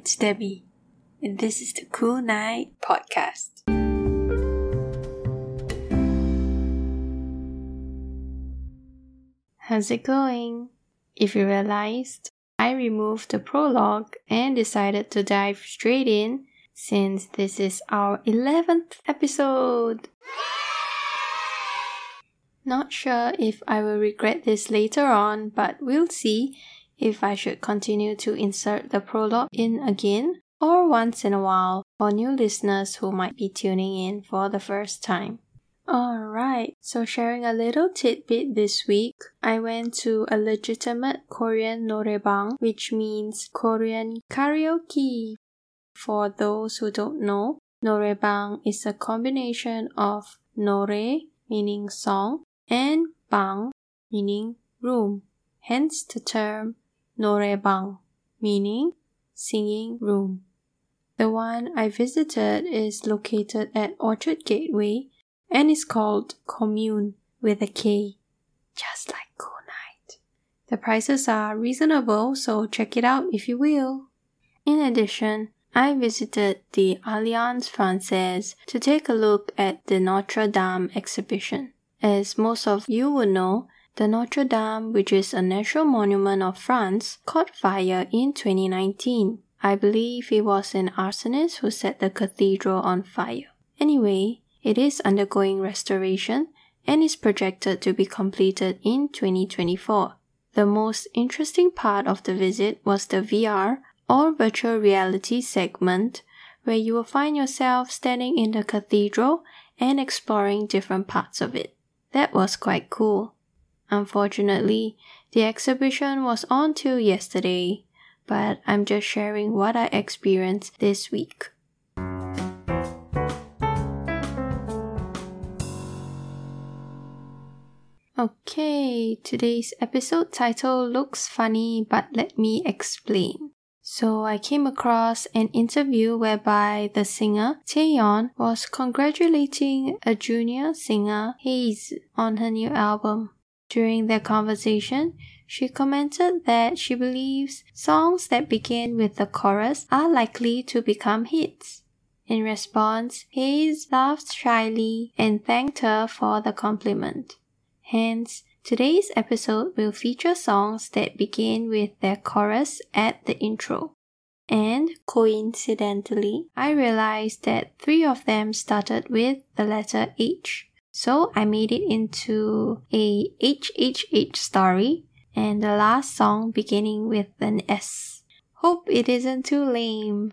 it's Debbie, and this is the Kool K-night Podcast. How's it going? If you realized, I removed the prologue and decided to dive straight in since this is our 11th episode. Not sure if I will regret this later on, but we'll see if I should continue to insert the prologue in again or once in a while for new listeners who might be tuning in for the first time. Alright, so sharing a little tidbit this week, I went to a legitimate Korean noraebang, which means Korean karaoke. For those who don't know, noraebang is a combination of norae, meaning song, and bang, meaning room. Hence the term Noraebang, meaning singing room. The one I visited is located at Orchard Gateway and is called Commune with a K, just like Kool K-night. The prices are reasonable, so check it out if you will. In addition, I visited the Alliance Francaise to take a look at the Notre Dame exhibition. As most of you will know, the Notre Dame, which is a natural monument of France, caught fire in 2019. I believe it was an arsonist who set the cathedral on fire. Anyway, it is undergoing restoration and is projected to be completed in 2024. The most interesting part of the visit was the VR or virtual reality segment, where you will find yourself standing in the cathedral and exploring different parts of it. That was quite cool. Unfortunately, the exhibition was on till yesterday, but I'm just sharing what I experienced this week. Okay, today's episode title looks funny, but let me explain. So I came across an interview whereby the singer Taeyeon was congratulating a junior singer Haze on her new album. During their conversation, she commented that she believes songs that begin with the chorus are likely to become hits. In response, Haze laughed shyly and thanked her for the compliment. Hence, today's episode will feature songs that begin with their chorus at the intro. And coincidentally, I realized that three of them started with the letter H. So I made it into a HHH story and the last song beginning with an S. Hope it isn't too lame.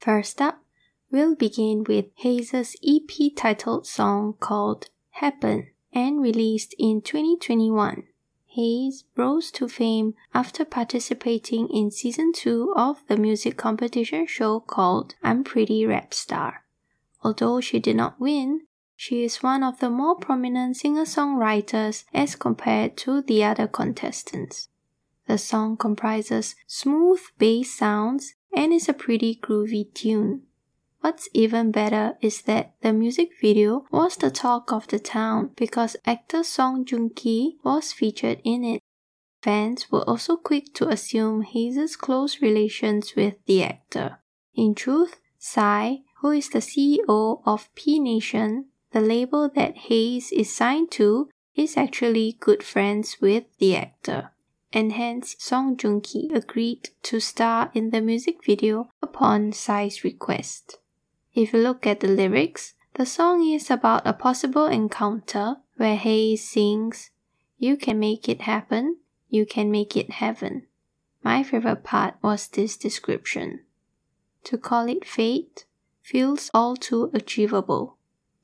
First up, we'll begin with Haze's EP titled song called Happen and released in 2021. Haze rose to fame after participating in season 2 of the music competition show called I'm Pretty Rap Star. Although she did not win, she is one of the more prominent singer songwriters as compared to the other contestants. The song comprises smooth bass sounds and is a pretty groovy tune. What's even better is that the music video was the talk of the town because actor Song Joong Ki was featured in it. Fans were also quick to assume Haze's close relations with the actor. In truth, Psy, who is the CEO of P Nation, the label that Haze is signed to, is actually good friends with the actor. And hence, Song Joong Ki agreed to star in the music video upon Psy's request. If you look at the lyrics, the song is about a possible encounter where Haze sings, You can make it happen, you can make it heaven. My favorite part was this description. To call it fate feels all too achievable.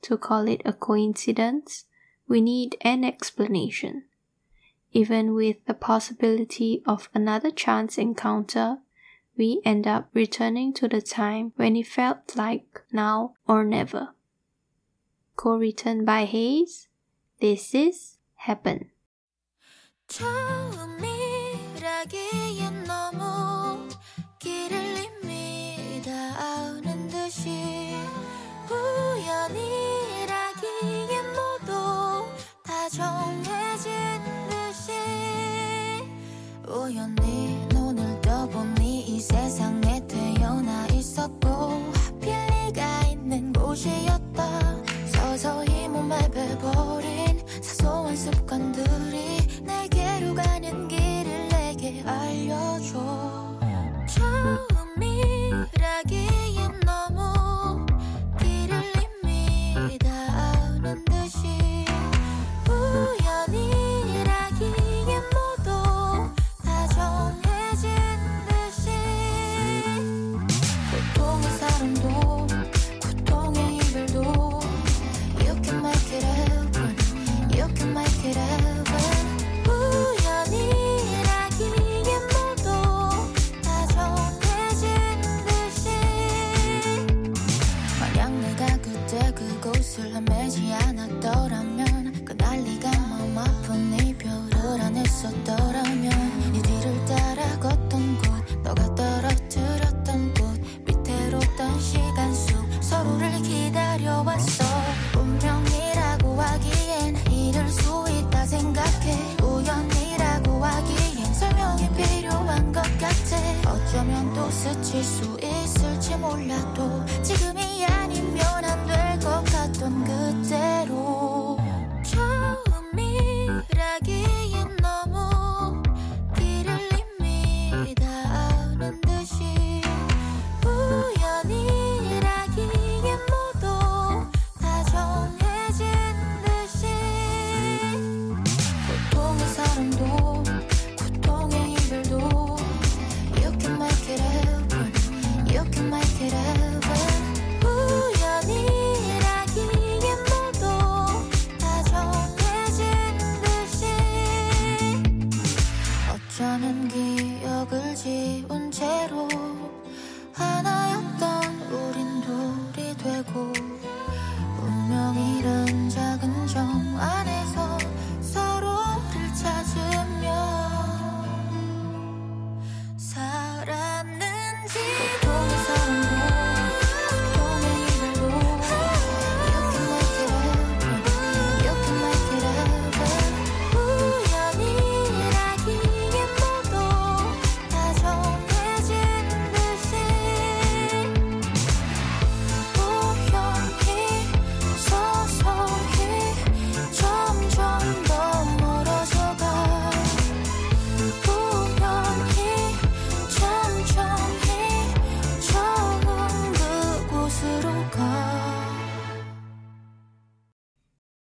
To call it a coincidence, we need an explanation. Even with the possibility of another chance encounter, we end up returning to the time when it felt like now or never. Co written by Haze, this is Happen.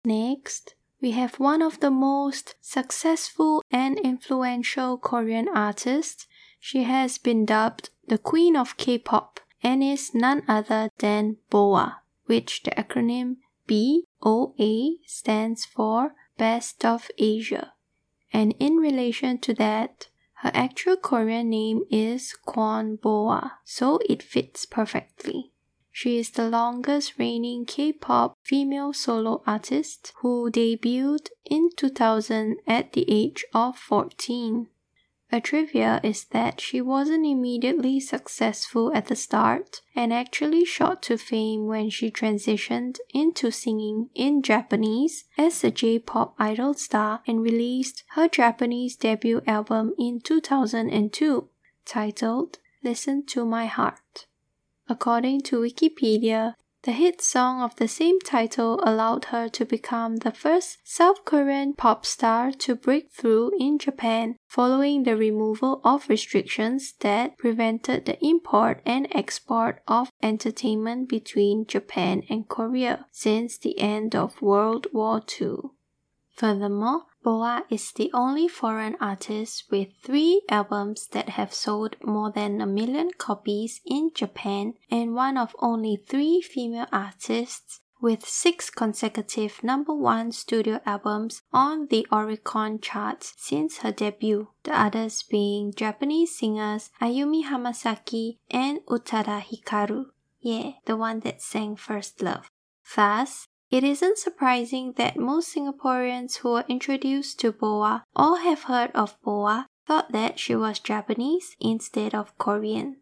Next, we have one of the most successful and influential Korean artists. She has been dubbed the Queen of K-pop and is none other than BoA, which the acronym BOA stands for Best of Asia. And in relation to that, her actual Korean name is Kwon Boa, so it fits perfectly. She is the longest reigning K-pop female solo artist who debuted in 2000 at the age of 14. A trivia is that she wasn't immediately successful at the start and actually shot to fame when she transitioned into singing in Japanese as a J-pop idol star and released her Japanese debut album in 2002 titled Listen to My Heart. According to Wikipedia, the hit song of the same title allowed her to become the first South Korean pop star to break through in Japan following the removal of restrictions that prevented the import and export of entertainment between Japan and Korea since the end of World War II. Furthermore, Boa is the only foreign artist with three albums that have sold more than a million copies in Japan and one of only three female artists with six consecutive number one studio albums on the Oricon charts since her debut, the others being Japanese singers Ayumi Hamasaki and Utada Hikaru. Yeah, the one that sang First Love. Thus, it isn't surprising that most Singaporeans who were introduced to Boa or have heard of Boa thought that she was Japanese instead of Korean.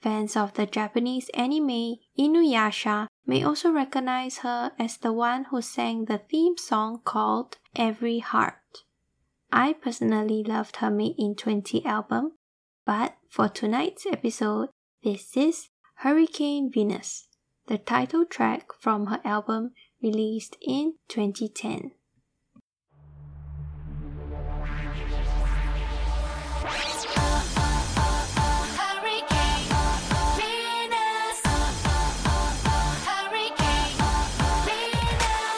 Fans of the Japanese anime Inuyasha may also recognize her as the one who sang the theme song called Every Heart. I personally loved her Made in 20 album, but for tonight's episode, this is Hurricane Venus, the title track from her album released in 2010. Hurricane Venus Hurricane Venus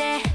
it.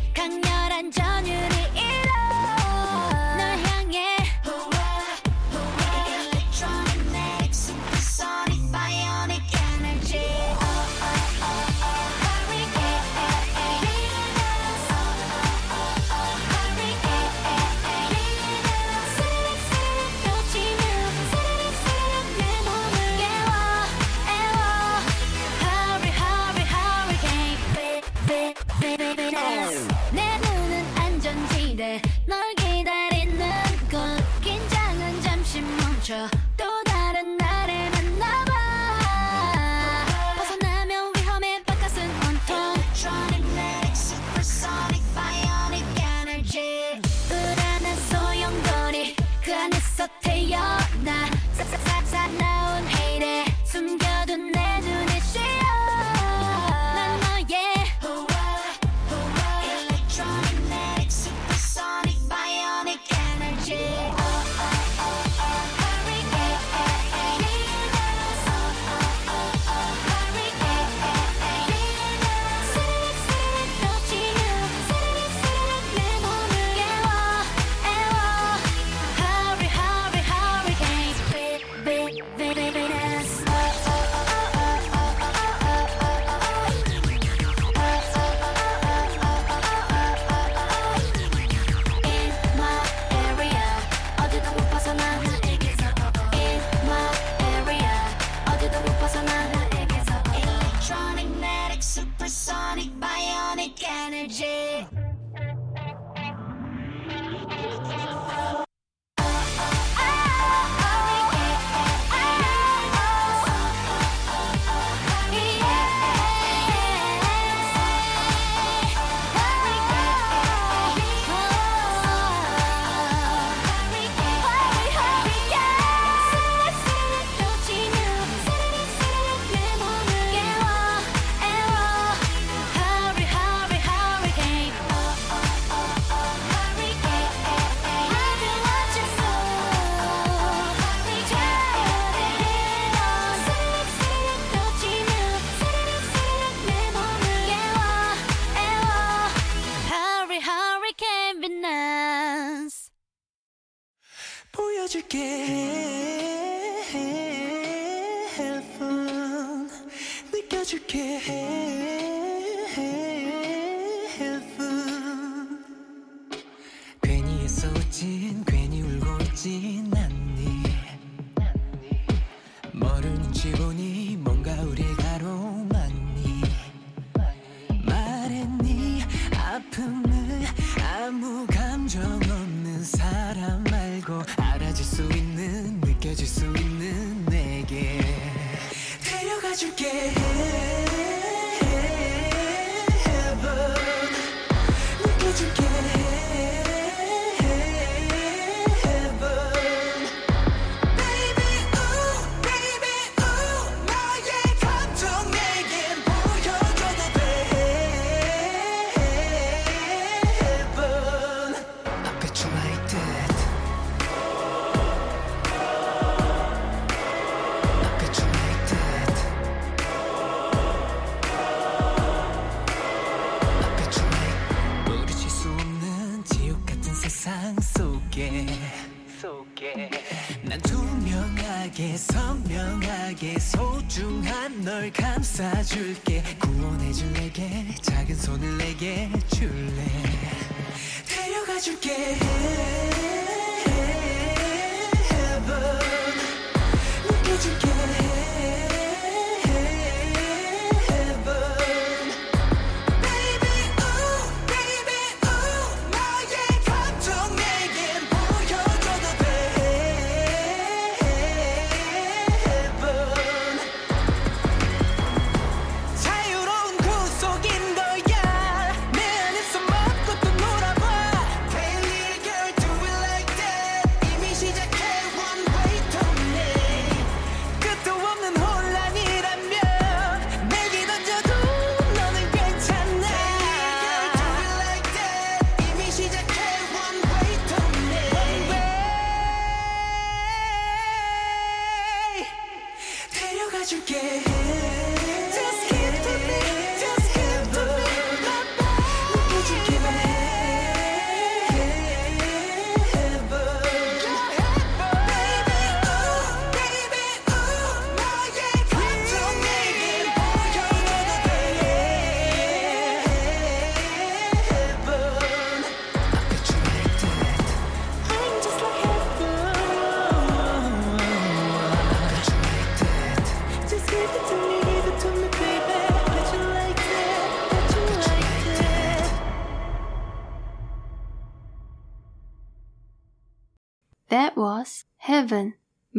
사줄게.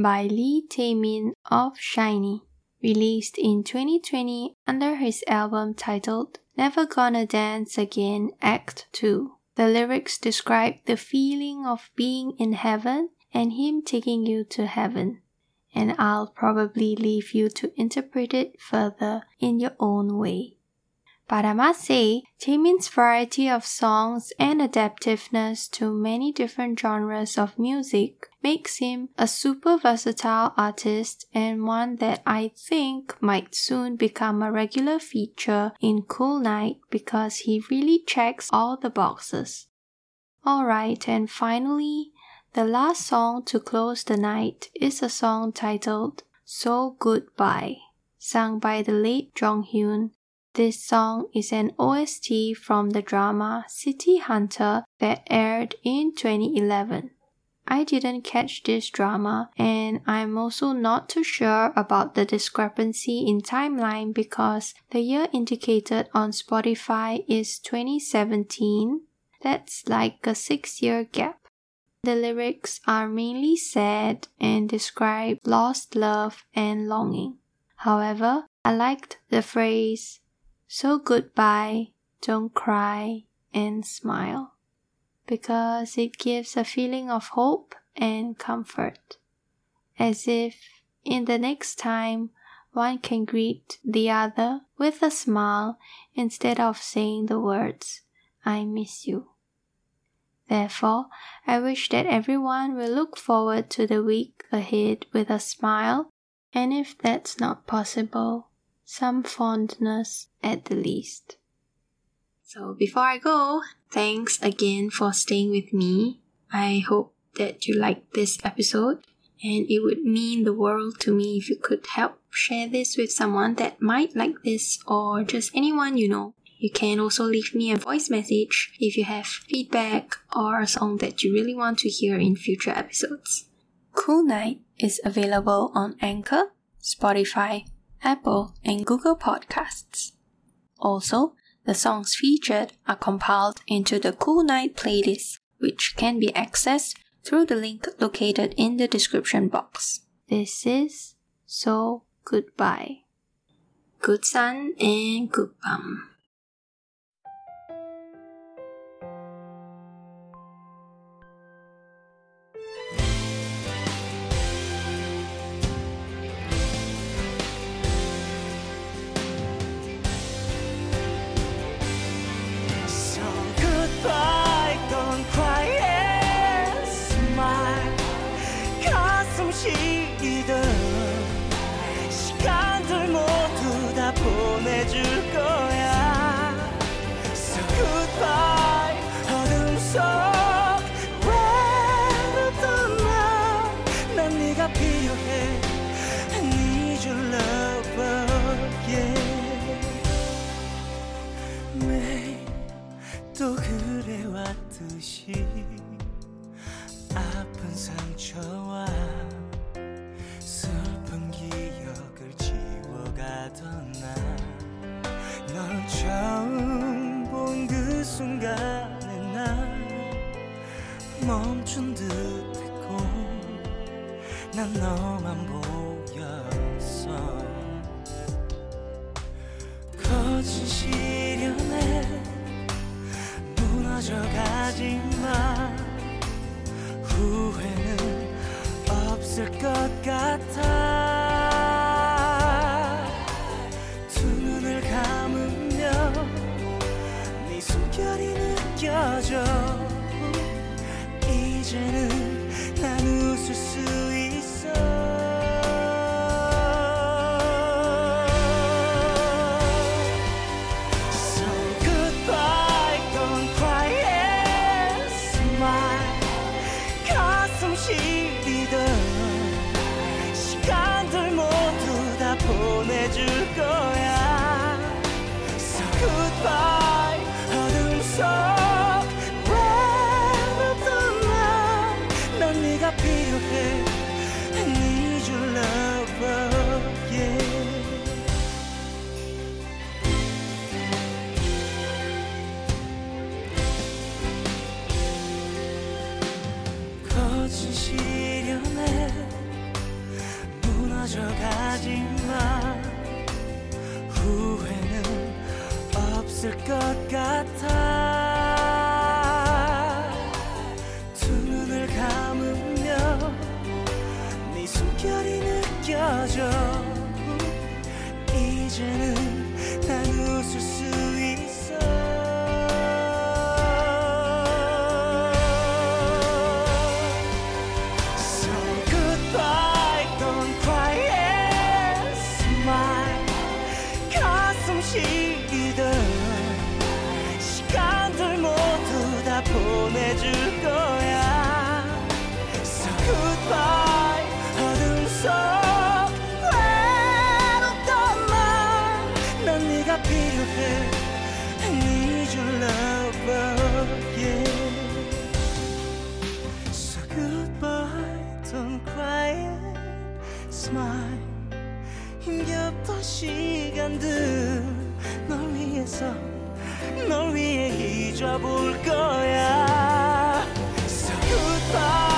By Lee Taemin of SHINee, released in 2020 under his album titled Never Gonna Dance Again Act 2. The lyrics describe the feeling of being in heaven and him taking you to heaven. And I'll probably leave you to interpret it further in your own way. But I must say, Taemin's variety of songs and adaptiveness to many different genres of music makes him a super versatile artist and one that I think might soon become a regular feature in Kool K-night because he really checks all the boxes. Alright, and finally, the last song to close the night is a song titled So Goodbye, sung by the late Jong Hyun this song is an OST from the drama City Hunter that aired in 2011. I didn't catch this drama, and I'm also not too sure about the discrepancy in timeline because the year indicated on Spotify is 2017. That's like a six year gap. The lyrics are mainly sad and describe lost love and longing. However, I liked the phrase so goodbye, don't cry, and smile. Because it gives a feeling of hope and comfort. As if in the next time one can greet the other with a smile instead of saying the words, I miss you. Therefore, I wish that everyone will look forward to the week ahead with a smile, and if that's not possible, some fondness at the least. So before I go, thanks again for staying with me. I hope that you liked this episode and it would mean the world to me if you could help share this with someone that might like this or just anyone you know. You can also leave me a voice message if you have feedback or a song that you really want to hear in future episodes. Kool K-night is available on Anchor, Spotify, Apple, and Google Podcasts. Also, the songs featured are compiled into the Kool K-night playlist, which can be accessed through the link located in the description box. This is So Goodbye. Good sun and good bum. 그래왔듯이 아픈 상처와 슬픈 기억을 지워가던 날널 처음 본 그 순간에 난 멈춘 듯 했고 난 너만 보였어. 거친 시련에 무너져 가지 better got 수많은 시간들 널 위해서 널 위해 잊어볼 거야. So goodbye.